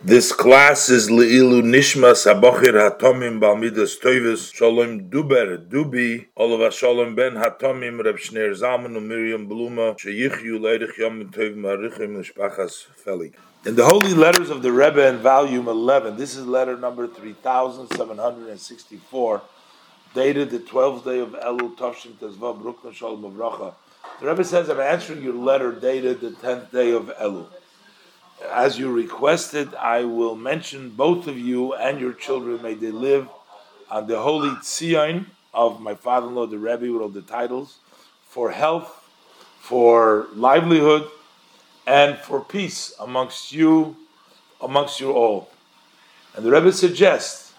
This class is Leilu Nishmas Abochir Hatomim Balmidas Toivis Shalom Duber Dubi Olav Shalom Ben Hatomim Reb Shneir Miriam Bluma Sheyichyu Leidich Yom Tov Marichim Nishpachas Felig. In the Holy Letters of the Rebbe in volume 11, this is letter number 3764, dated the 12th day of Elul Tovshin Tezvav Brukna Shalom Avracha. The Rebbe says, I'm answering your letter dated the 10th day of Elul as you requested, I will mention both of you and your children. May they live on the holy tzion of my father-in-law, the Rebbe, with all the titles, for health, for livelihood, and for peace amongst you, amongst you all. And the Rebbe suggests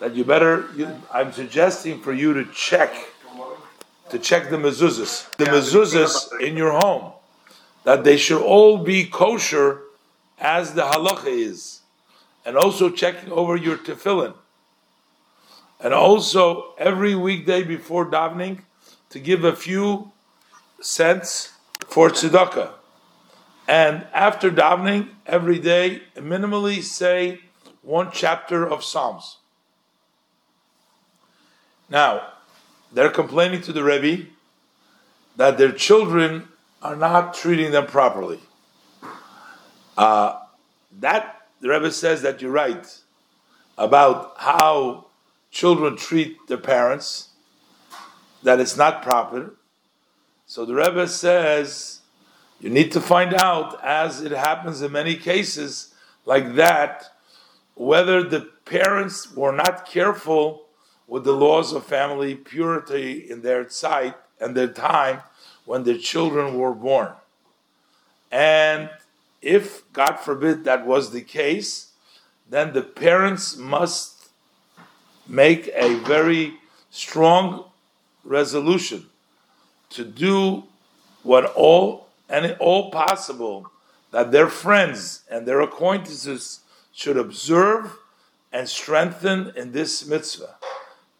that you better. You, I'm suggesting for you to check, to check the mezuzahs, the mezuzahs in your home, that they should all be kosher as the halacha is, and also checking over your tefillin, and also every weekday before davening to give a few cents for tzedakah, and after davening every day, minimally say one chapter of Psalms. Now, they're complaining to the Rebbe that their children are not treating them properly. Uh, that the Rebbe says that you're right about how children treat their parents, that it's not proper. So the Rebbe says you need to find out, as it happens in many cases like that, whether the parents were not careful with the laws of family purity in their sight and their time when their children were born. And if, God forbid, that was the case, then the parents must make a very strong resolution to do what all and all possible that their friends and their acquaintances should observe and strengthen in this mitzvah.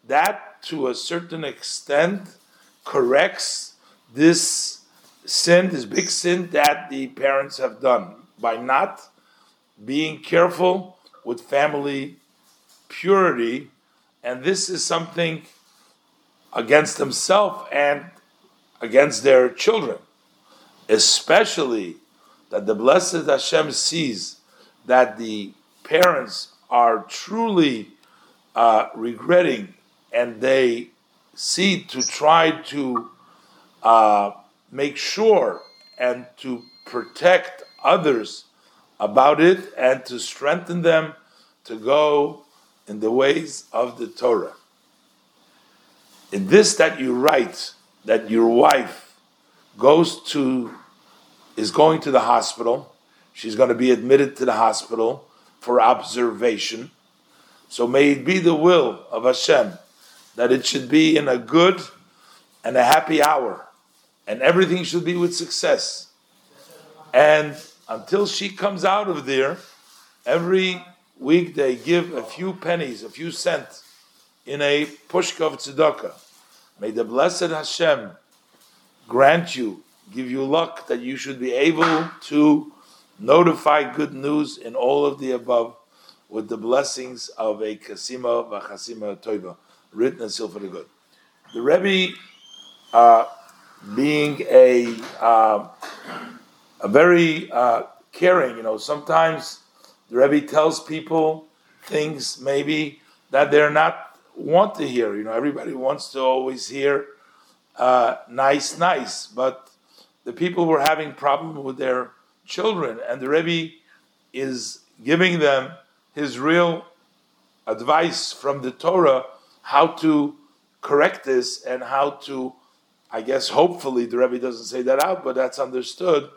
That, to a certain extent, corrects this sin, this big sin that the parents have done by not being careful with family purity, and this is something against themselves and against their children, especially that the blessed Hashem sees that the parents are truly uh, regretting and they see to try to uh, make sure and to protect others about it and to strengthen them to go in the ways of the Torah. In this that you write that your wife goes to is going to the hospital, she's going to be admitted to the hospital for observation. So may it be the will of Hashem that it should be in a good and a happy hour and everything should be with success. And until she comes out of there, every week they give a few pennies, a few cents in a pushka of tzedakah. May the blessed Hashem grant you, give you luck that you should be able to notify good news in all of the above with the blessings of a kasima v'chasima toiva, written sealed for the good. The Rebbe uh, being a uh, a very uh, caring. You know, sometimes the Rebbe tells people things maybe that they're not want to hear. You know, everybody wants to always hear uh, nice, nice, but the people were having problem with their children, and the Rebbe is giving them his real advice from the Torah how to correct this and how to I guess hopefully the Rebbe doesn't say that out, but that's understood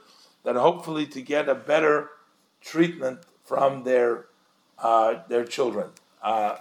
that hopefully to get a better treatment from their uh, their children. Uh,